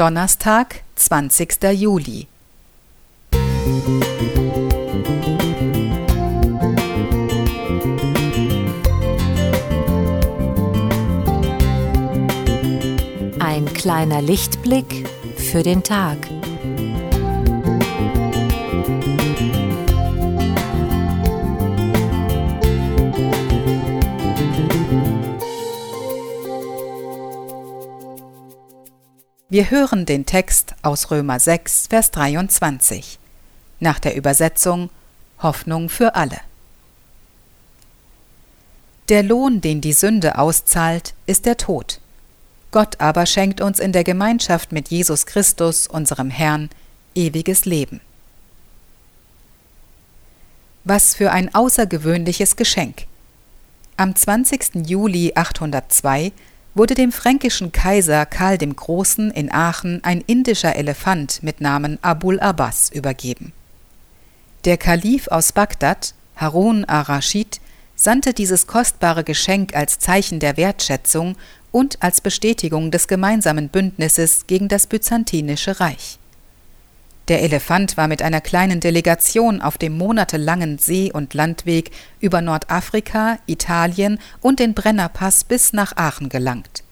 Donnerstag, 20. Juli. Ein kleiner Lichtblick für den Tag. Wir hören den Text aus Römer 6, Vers 23. Nach der Übersetzung Hoffnung für alle. Der Lohn, den die Sünde auszahlt, ist der Tod. Gott aber schenkt uns in der Gemeinschaft mit Jesus Christus, unserem Herrn, ewiges Leben. Was für ein außergewöhnliches Geschenk. Am 20. Juli 802 wurde dem fränkischen Kaiser Karl dem Großen in Aachen ein indischer Elefant mit Namen Abul Abbas übergeben. Der Kalif aus Bagdad, Harun ar-Raschid, sandte dieses kostbare Geschenk als Zeichen der Wertschätzung und als Bestätigung des gemeinsamen Bündnisses gegen das Byzantinische Reich. Der Elefant war mit einer kleinen Delegation auf dem monatelangen See- und Landweg über Nordafrika, Italien und den Brennerpass bis nach Aachen gelangt.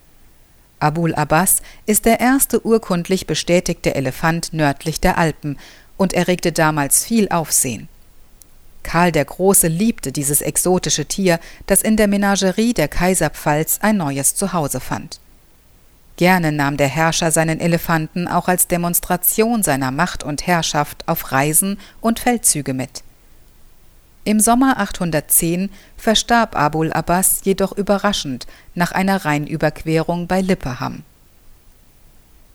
Abul Abbas ist der erste urkundlich bestätigte Elefant nördlich der Alpen und erregte damals viel Aufsehen. Karl der Große liebte dieses exotische Tier, das in der Menagerie der Kaiserpfalz ein neues Zuhause fand. Gerne nahm der Herrscher seinen Elefanten auch als Demonstration seiner Macht und Herrschaft auf Reisen und Feldzüge mit. Im Sommer 810 verstarb Abul Abbas jedoch überraschend nach einer Rheinüberquerung bei Lippeham.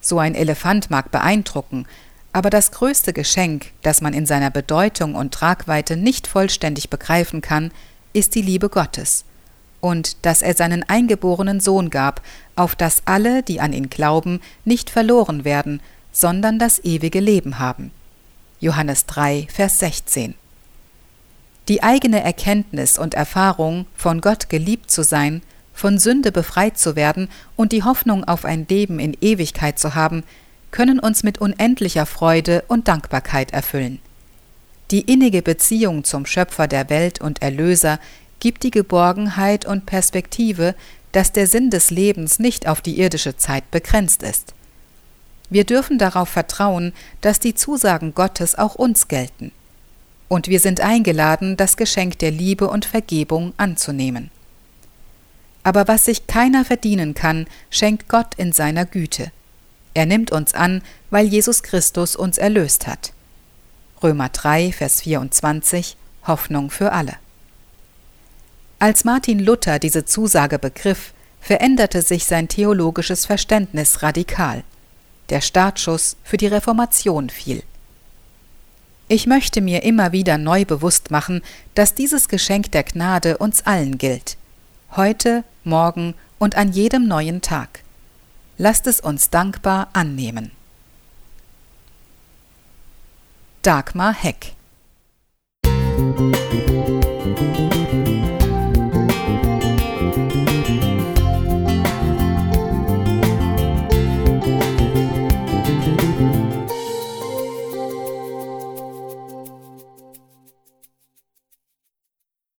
So ein Elefant mag beeindrucken, aber das größte Geschenk, das man in seiner Bedeutung und Tragweite nicht vollständig begreifen kann, ist die Liebe Gottes – und dass er seinen eingeborenen Sohn gab, auf dass alle, die an ihn glauben, nicht verloren werden, sondern das ewige Leben haben. Johannes 3, Vers 16. Die eigene Erkenntnis und Erfahrung, von Gott geliebt zu sein, von Sünde befreit zu werden und die Hoffnung auf ein Leben in Ewigkeit zu haben, können uns mit unendlicher Freude und Dankbarkeit erfüllen. Die innige Beziehung zum Schöpfer der Welt und Erlöser gibt die Geborgenheit und Perspektive, dass der Sinn des Lebens nicht auf die irdische Zeit begrenzt ist. Wir dürfen darauf vertrauen, dass die Zusagen Gottes auch uns gelten. Und wir sind eingeladen, das Geschenk der Liebe und Vergebung anzunehmen. Aber was sich keiner verdienen kann, schenkt Gott in seiner Güte. Er nimmt uns an, weil Jesus Christus uns erlöst hat. Römer 3, Vers 24 Hoffnung für alle. Als Martin Luther diese Zusage begriff, veränderte sich sein theologisches Verständnis radikal. Der Startschuss für die Reformation fiel. Ich möchte mir immer wieder neu bewusst machen, dass dieses Geschenk der Gnade uns allen gilt. Heute, morgen und an jedem neuen Tag. Lasst es uns dankbar annehmen. Dagmar Heck Musik